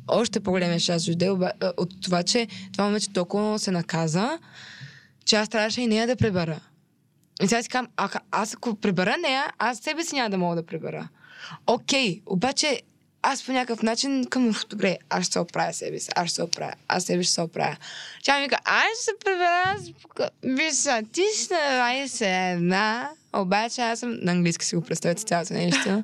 още по-големия шанс дойде а, от това, че това момиче толкова се наказа, че аз трябваше и нея да прибера. И сега си казвам, а, аз ако прибера нея, аз себе си няма да мога да прибера. Окей, обаче аз по някакъв начин към, добре, аз ще се оправя себе си, аз ще се оправя, аз себе ще се оправя. Тя ми вика, аз ще се прибера, са, ти си на 21, обаче аз съм, на английски си го представете цялото нещо.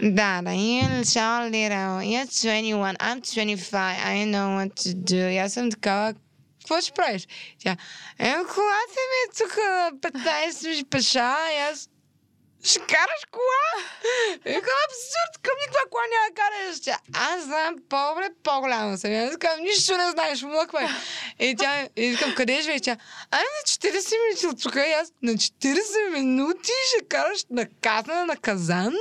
Да, да, you're so little, you're 21, I'm 25, I know what to do. И съм такава, какво ще правиш? Тя, е, колата ми е тук на 15 минути пеша и аз ще караш кола? Викам, абсурд, към никаква кола няма да караш. Аз знам по-добре, по-голямо съм. Аз казвам, нищо не знаеш, млъквай. И тя, и викам, къде живееш? Тя, ами на 40 минути от тук. И аз, на 40 минути ще караш наказана на казан?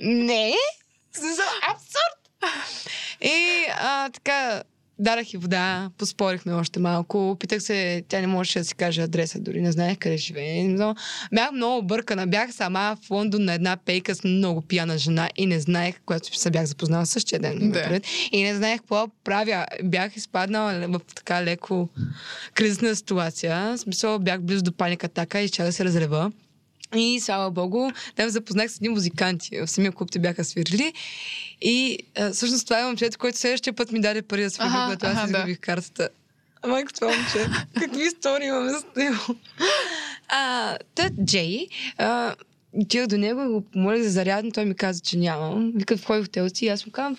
Не. Абсурд. И а, така, дарах и вода, поспорихме още малко, опитах се, тя не можеше да си каже адреса, дори не знаех къде живее. Но бях много объркана, бях сама в Лондон на една пейка с много пияна жена и не знаех, когато се бях запознала същия ден. Да. И не знаех какво правя. Бях изпаднала в така леко кризисна ситуация. В смисъл бях близо до паника атака и ще да се разрева. И слава богу, там запознах с едни музиканти. В самия клуб те бяха свирили. И а, всъщност това е момчето, който следващия път ми даде пари да свиря, когато аз аха, да. изгубих картата. Майко, това момче. Какви истории имаме с него? А, та Джей, отидох до него и го помолих за зарядно. Той ми каза, че нямам. Вика, в кой хотел си? И аз му казвам,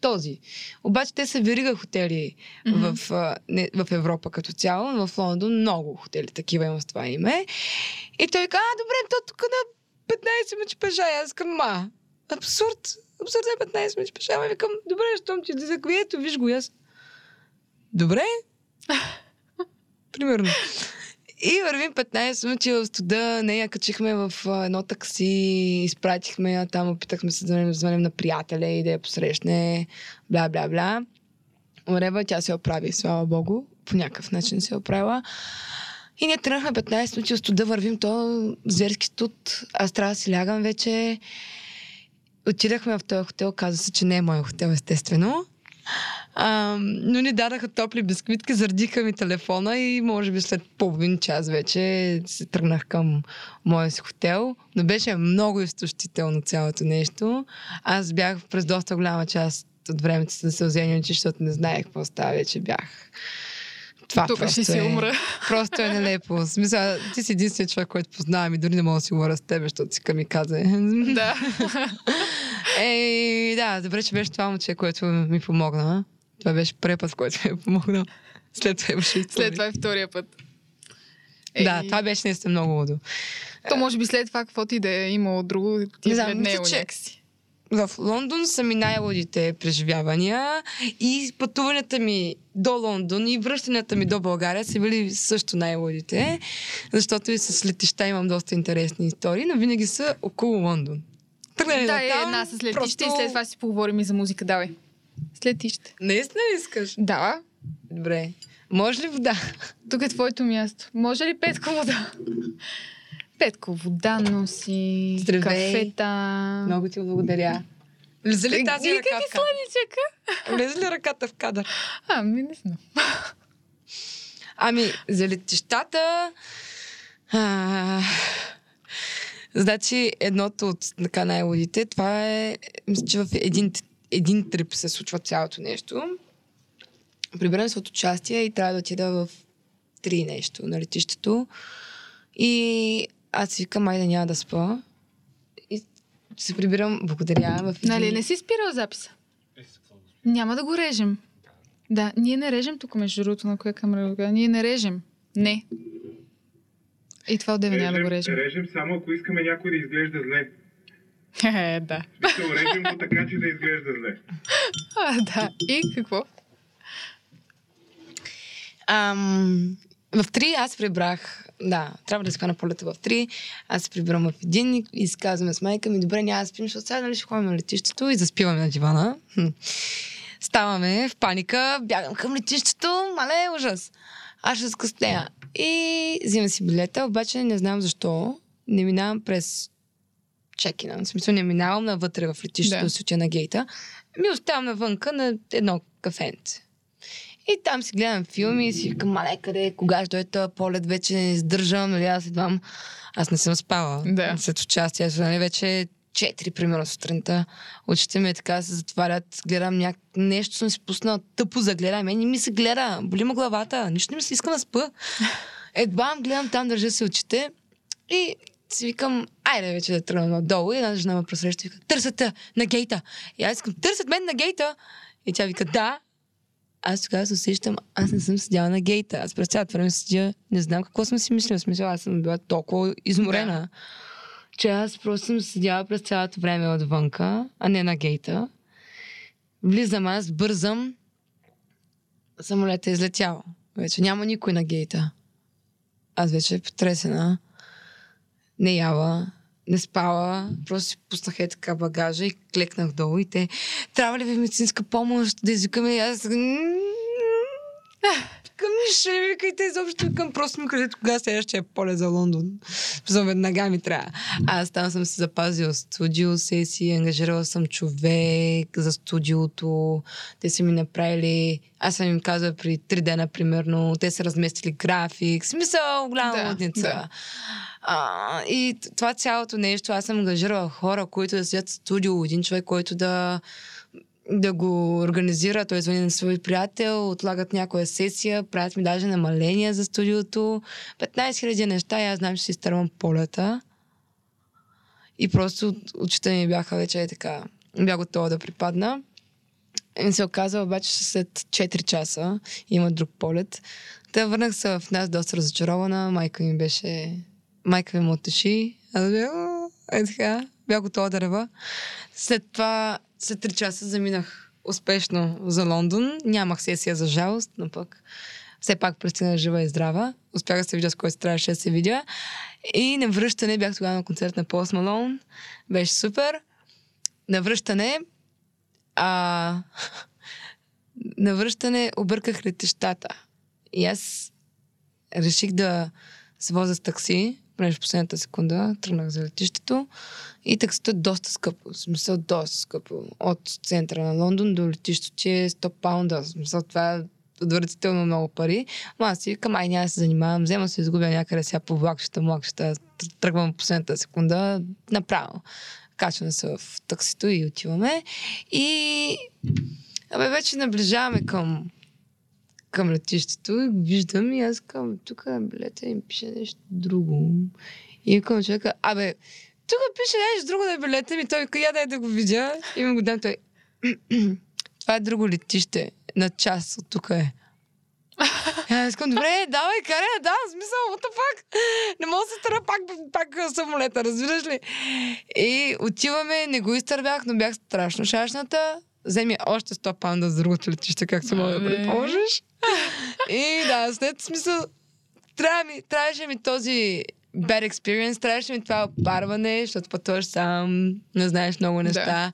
този. Обаче те са верига хотели Мгм. в, а, не, в Европа като цяло, но в Лондон много хотели такива има с това име. И той каза, а, добре, то тук на 15 минути пеша. Аз към, ма, абсурд. Абсурд е 15 минути пеша. Ама викам, добре, щом ти ето, виж го аз. Добре. Примерно. И вървим 15 минути в студа, нея качихме в едно такси, изпратихме я там, опитахме се да звъним, на приятеля и да я посрещне, бла, бла, бла. Уреба, тя се оправи, слава богу, по някакъв начин се оправила. И ние тръгнахме 15 минути от студа, вървим то зверски студ. Аз трябва да си лягам вече. Отидахме в този хотел, каза се, че не е мой хотел, естествено. А, но ни дадаха топли бисквитки, заредиха ми телефона и може би след половин час вече се тръгнах към моя си хотел. Но беше много изтощително цялото нещо. Аз бях през доста голяма част от времето си да се озеня защото не знаех какво става, вече бях. Това Тук ще си е, умра. Просто е нелепо. В смисъл, ти си единственият човек, който познавам и дори не мога да си говоря с теб, защото си камиказе. да. Ей, да, добре, че беше това момче, което ми помогна. Това беше първият път, в който ми е помогнал. След това имаше истории. След това е втория път. Да, това беше наистина много лудо. То може би след това, каквото и да е имало друго, ти Не е знам, след него че- някакси. В Лондон са ми най-лудите преживявания и пътуванията ми до Лондон и връщанията ми до България са били също най-лудите, защото и с летища имам доста интересни истории, но винаги са около Лондон. Тръгнали Да, е една с летище просто... и след това си поговорим и за музика. Давай. С летище. Наистина ли искаш? Да. Добре. Може ли вода? Тук е твоето място. Може ли Петко вода? Петко вода носи, Здравей. кафета. Много ти благодаря. Влиза ли тази Вика ръка ги в кадър? сладичъка. Влезе ли ръката в кадър? Ами, не знам. Ами, за летищата... А... Значи, едното от така най-лудите, това е, мисля, че в един, един трип се случва цялото нещо. Прибирам се от участие и трябва да отида в три нещо на летището. И аз си викам, айде няма да спа. И се прибирам, благодаря. В един... Нали, не си спирал записа? Няма да го режем. Да, ние не режем тук, между другото, на коя камера. Ние не режем. Не. И това отдеве няма да го режем. Режем само ако искаме някой да изглежда зле. Е, да. Ще режем го така, че да изглежда зле. А, да. И какво? Ам, в 3 аз прибрах, да, трябва да спя на полета в 3, аз се прибирам в един и си казваме с майка ми, добре, няма да спим, защото сега нали ще ходим на летището и заспиваме на дивана. Ставаме в паника, бягам към летището, мале, ужас. Аз ще скъснея. И взимам си билета, обаче не знам защо не минавам през чекина. В смисъл не минавам навътре в летището Да. да си отида на гейта. Ми оставам навънка на едно кафенце. И там си гледам филми и си викам, мале, къде, кога ще дойде този полет, вече не издържам, нали, аз идвам. Аз не съм спала. Да. След участие, нали, вече 4, примерно, сутринта. Очите ми така се затварят, гледам няк... нещо съм си пуснала тъпо за гледа. Мен не ми се гледа, боли ме главата, нищо не ми се иска да спа. Едва гледам там, държа си очите и си викам, айде вече да тръгна надолу. И една жена ме просреща и вика, търсят на гейта. И аз викам, търсят мен на гейта. И тя вика, да. Аз тогава се усещам, аз не съм седяла на гейта. Аз през цялото време седя, не знам какво съм си мислила. В смисъл, аз съм била толкова изморена, да. че аз просто съм седяла през цялото време отвънка, а не на гейта. Влизам аз, бързам, самолетът е излетял. Вече няма никой на гейта. Аз вече е потресена. Не яла, не спала, просто си пуснах е така багажа и клекнах долу и те, трябва ли ви медицинска помощ да извикаме? И аз нищо не викайте изобщо, към просто ми кажете кога следващия полет за Лондон. За веднага ми трябва. Аз там съм се запазила студио сесии, ангажирала съм човек за студиото. Те са ми направили, аз съм им казала при три дена, примерно, те са разместили график. Смисъл, голяма Да, лудница. да. А, и това цялото нещо, аз съм ангажирала хора, които да седят в студио, един човек, който да да го организира. Той звъни на свой приятел, отлагат някоя сесия, правят ми даже намаления за студиото. 15 000 неща и аз знам, че си изтървам полета. И просто очите ми бяха вече е така. Бях готова да припадна. И се оказа обаче, че след 4 часа има друг полет. Та върнах се в нас доста разочарована. Майка ми беше... Майка ми ме утеши. Аз бях... Е така. Бях готова да рева. След това, след 3 часа заминах успешно за Лондон. Нямах сесия за жалост, но пък все пак пристигнах жива и здрава. Успях да се видя с който трябваше да се видя. И на връщане бях тогава на концерт на Пост Малон. Беше супер. На връщане а, на връщане обърках летищата. И аз реших да се возя с такси, понеже в последната секунда тръгнах за летището. И таксито е доста скъпо. В смисъл доста скъпо. От центъра на Лондон до летището, е 100 паунда. В смисъл това е отвратително много пари. Но аз си викам, ай, няма да се занимавам, взема се изгубя някъде сега по влакчета, млакчета, тр- тръгвам в последната секунда, направо. Качваме се в таксито и отиваме. И абе, вече наближаваме към към летището и виждам и аз казвам, тук билета им пише нещо друго. И викам човека, абе, тук пише нещо друго на билета ми. Той я дай да го видя. И ми го дам той. Това е друго летище. На час от тук е. Аз искам, добре, давай, карай, да, смисъл, what the fuck? Не мога да се стара пак, пак самолета, разбираш ли? И отиваме, не го изтървях, но бях страшно шашната. Вземи още 100 паунда за другото летище, както мога да предположиш. И да, след смисъл, трябва ми, трябваше ми този bad experience, трябваше ми това опарване, защото пътуваш сам, не знаеш много неща. Да.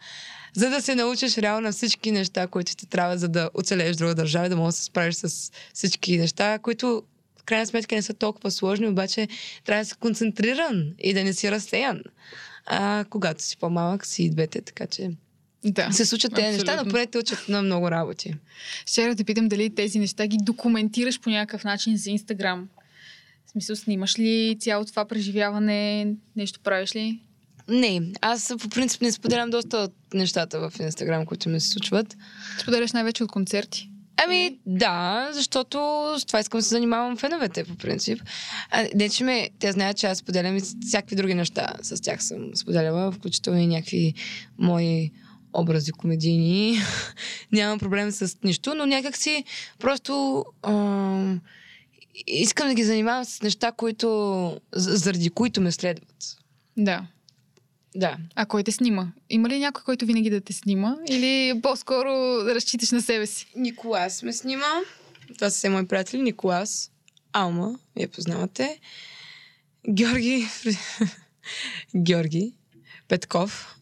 За да се научиш реално на всички неща, които ти трябва, за да оцелееш в друга държава, и да можеш да се справиш с всички неща, които в крайна сметка не са толкова сложни, обаче трябва да си концентриран и да не си разсеян. А когато си по-малък, си и двете, така че Да. се случат тези неща, но поне те учат на много работи. Ще да те питам дали тези неща ги документираш по някакъв начин за Инстаграм. В смисъл, снимаш ли цялото това преживяване? Нещо правиш ли? Не, аз по принцип не споделям доста от нещата в Инстаграм, които ми се случват. Споделяш най-вече от концерти. Ами, да, защото с това искам да се занимавам феновете, по принцип. А, не, че ме, те знаят, че аз споделям и всякакви други неща. С тях съм споделяла, включително и някакви мои образи комедийни. Нямам проблем с нищо, но някак си просто ам, искам да ги занимавам с неща, които, заради които ме следват. Да. Да. А кой те снима? Има ли някой, който винаги да те снима? Или по-скоро да разчиташ на себе си? Николас ме снима. Това са все мои приятели. Николас, Алма, я познавате. Георги, Георги Петков,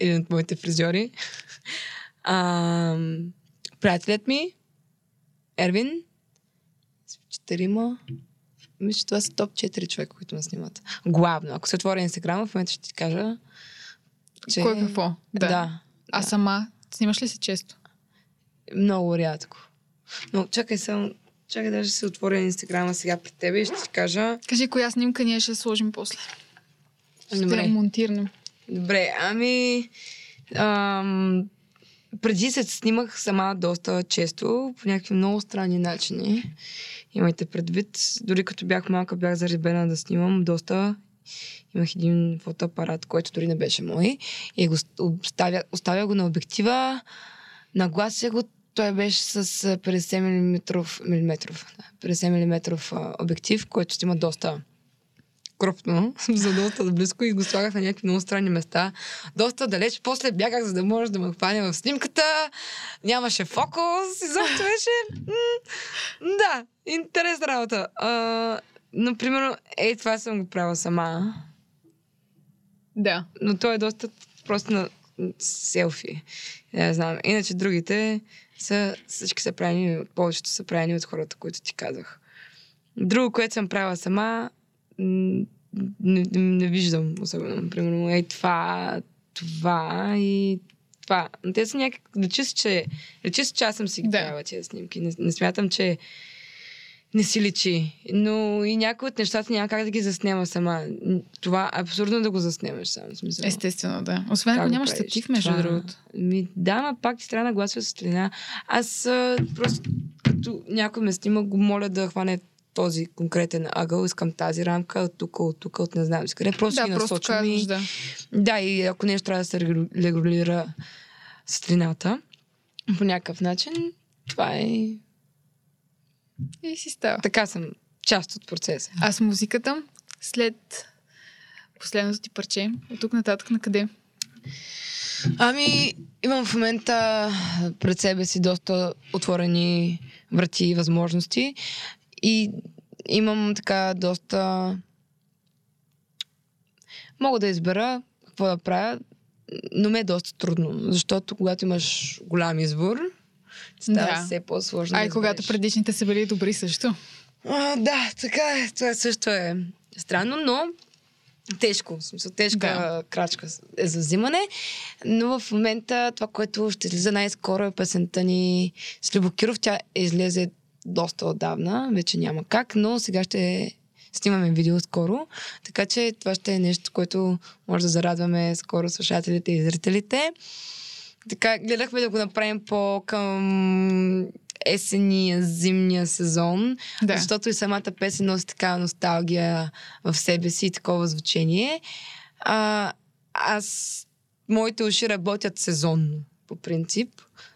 един от моите фризьори. А, приятелят ми, Ервин, четирима. Мисля, че това са топ 4 човека, които ме снимат. Главно. Ако се отворя Инстаграма, в момента ще ти кажа, че... Кой какво? Да. Да. да. А сама? Снимаш ли се често? Много рядко. Но чакай само, чакай даже се отворя Инстаграма сега при тебе и ще ти кажа. Кажи коя снимка ние ще сложим после. Ще Добре. я монтирнем. Добре, ами... Ам, преди се снимах сама доста често, по някакви много странни начини. Имайте предвид, дори като бях малка, бях заребена да снимам доста. Имах един фотоапарат, който дори не беше мой. И го оставя, оставя го на обектива, наглася го, той беше с а, 50 мм, да, 50 мм обектив, който снима доста крупно, за доста близко и го слагах на някакви много странни места. Доста далеч. После бягах, за да може да ме хване в снимката. Нямаше фокус. Изобщо беше... да, интересна работа. А, примерно, ей, това съм го правила сама. Да. Но то е доста просто на селфи. Не знам. Иначе другите са, всички са правени, повечето са правени от хората, които ти казах. Друго, което съм правила сама, не, не, не виждам особено. Примерно, ей това, това и това. Но те са някак... Речи се, че, речи се, че аз съм си ги Да. правила тези снимки. Не, не смятам, че не си личи. Но и някои от нещата няма как да ги заснема сама. Това е абсурдно да го заснемаш сам. В Смисъл. Естествено, да. Освен ако нямаш статив, между Това- другото. Ми, да, ма пак ти трябва да гласва светлина. Аз а, просто, като някой ме снима, го моля да хване този конкретен ъгъл, искам тази рамка, от тук, от тук, от не знам си къде. Просто ги Да, просто насочвам казваш, и... да. Да, и ако нещо трябва да се регу- регулира светлината по някакъв начин, това е... И си става. Така съм част от процеса. А с музиката, след последното ти парче, от тук нататък на къде? Ами, имам в момента пред себе си доста отворени врати и възможности. И имам така доста... Мога да избера какво да правя, но ме е доста трудно, защото когато имаш голям избор, става Да. все по-сложно. Ай, да когато предишните са били добри също. А, да, така е. Това също е странно, но тежко. В смисъл, тежка Да. крачка е за взимане. Но в момента това, което ще излиза най-скоро е песента ни с Любо Киров. Тя излезе доста отдавна, вече няма как, но сега ще снимаме видео скоро. Така че това ще е нещо, което може да зарадваме скоро слушателите и зрителите. Така, гледахме да го направим по към есения, зимния сезон, Да. защото и самата песен носи такава носталгия в себе си и такова звучение. А, аз, моите уши работят сезонно, по принцип.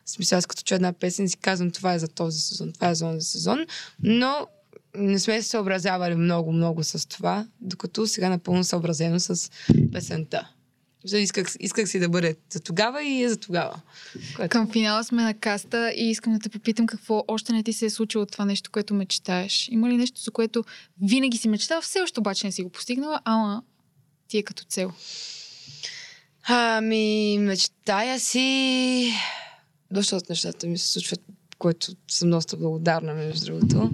В смисъл, аз като чуя една песен си казвам, това е за този сезон, това е за този сезон, но не сме се съобразявали много-много с това, докато сега напълно съобразено с песента. Исках, исках си да бъде за тогава и е за тогава. Което... Към финала сме на каста и искам да те попитам какво още не ти се е случило това нещо, което мечтаеш. Има ли нещо, за което винаги си мечтала, все още обаче не си го постигнала, ама ти е като цел? Ами, мечтая си... Доста от нещата ми се случват, което съм доста благодарна, между другото.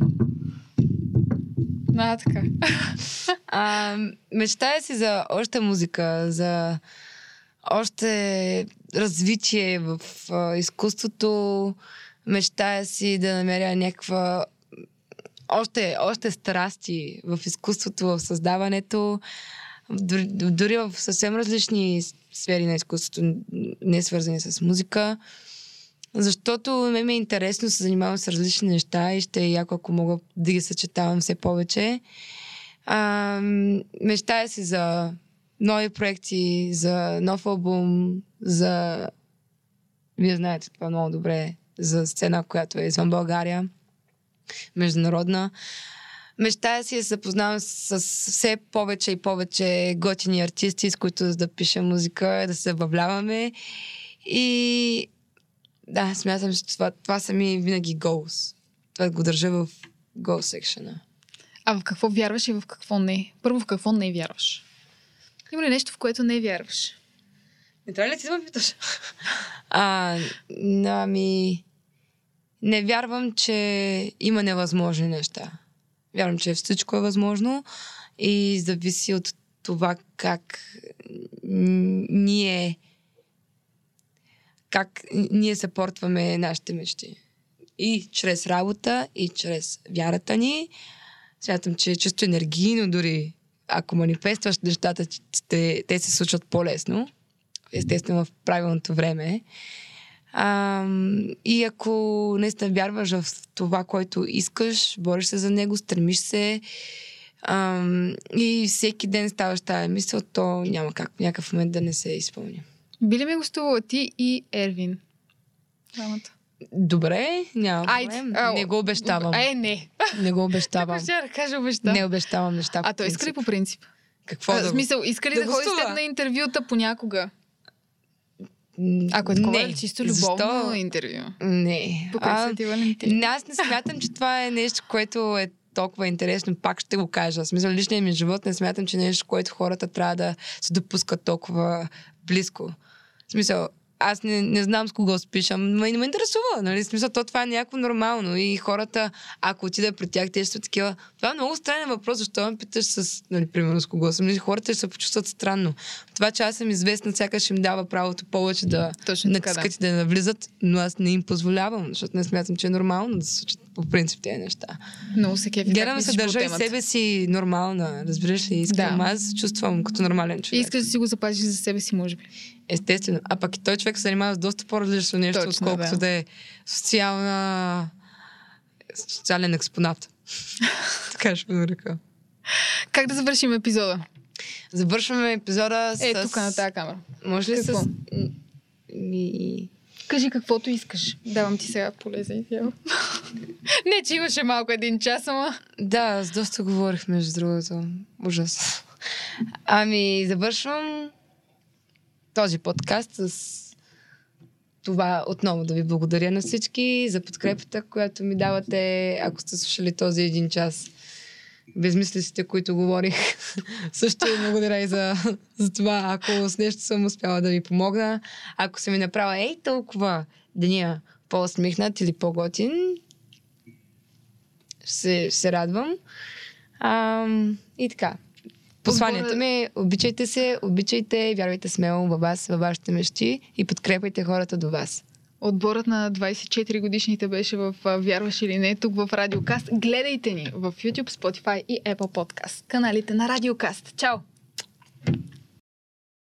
А, така. А, мечтая си за още музика, за още развитие в а, изкуството. Мечтая си да намеря някаква още, още страсти в изкуството, в създаването, дори, дори в съвсем различни сфери на изкуството, не свързани с музика. Защото ме ми е интересно, се занимавам с различни неща и ще е яко, ако мога да ги съчетавам все повече. А, мечтая си за нови проекти, за нов албум, за... Вие знаете това много добре, за сцена, която е извън България, международна. Мечтая си да се запознавам с все повече и повече готини артисти, с които да пиша музика, да се забавляваме. И да, смятам, че това, това са ми винаги goals. Това го държа в goal секшена. А в какво вярваш и в какво не? Първо в какво не вярваш? Има ли нещо, в което не вярваш? Не трябва ли ти да ме питаш? А, ами... Не вярвам, че има невъзможни неща. Вярвам, че всичко е възможно и зависи от това как н- ние как ние съпортваме нашите мечти. И чрез работа, и чрез вярата ни. Смятам, че чисто енергийно дори, ако манифестваш нещата, те, те се случват по-лесно. Естествено, в правилното време. А, и ако наистина вярваш в това, което искаш, бориш се за него, стремиш се а, и всеки ден ставаш тази мисъл, то няма как някакъв момент да не се изпълни. Би ли ми гостувала ти и Ервин? Двамата. Добре, няма Айде, а, не го обещавам. Е, не. Не го обещавам. Ще да кажа обеща. Не обещавам неща. а той иска ли по принцип? Какво а, да смисъл, иска ли да да, ходи с гостува? теб на интервюта понякога? Ако е такова не. чисто любовно Защо? интервю. Не. А. Не, аз не смятам, че това е нещо, което е толкова интересно. Пак ще го кажа. В смисъл, личният ми живот не смятам, че е нещо, което хората трябва да се допускат толкова близко. В смисъл, аз не, не знам с кого спишам, но и не ме интересува. Нали? В смисъл, то това е някакво нормално. И хората, ако отида при тях, те ще са такива. Това е много странен въпрос, защо ме питаш с, нали, примерно, с кого съм. Нали, Хората ще се почувстват странно. Това, че аз съм известна, сякаш им дава правото повече да Точно така, да. натискат и да навлизат, но аз не им позволявам, защото не смятам, че е нормално да се случат по принцип тези неща. Много се кефи. Гледам се държа и себе си нормална, разбираш ли? Искам, Да. аз се чувствам като нормален И човек. искаш да си го запазиш за себе си, може би. Естествено. А пък и той човек се занимава с доста по-различно нещо, Точно, отколкото да. да. е социална... социален експонат. така ще го нарека. Как да завършим епизода? Завършваме епизода с... Е, тук на тази камера. Може ли Какво? с... Ми... Кажи каквото искаш. Давам ти сега поле за идеал. Не, че имаше малко един час, ама... Да, с доста говорих, между другото. Ужас. Ами, завършвам този подкаст с това отново да ви благодаря на всички за подкрепата, която ми давате, ако сте слушали този един час. Безмислиците, които говорих. Също благодаря и за, за това, ако с нещо съм успяла да ви помогна. Ако съм ми направила ей толкова деня по-усмихнат или по-готин, се, се радвам. А, и така. Посланието ми е обичайте се, обичайте, вярвайте смело във вас, във вашите мечти и подкрепайте хората до вас. Отборът на 24 годишните беше в Вярваш или не, тук в Радиокаст. Гледайте ни в YouTube, Spotify и Apple Podcast. Каналите на Радиокаст. Чао!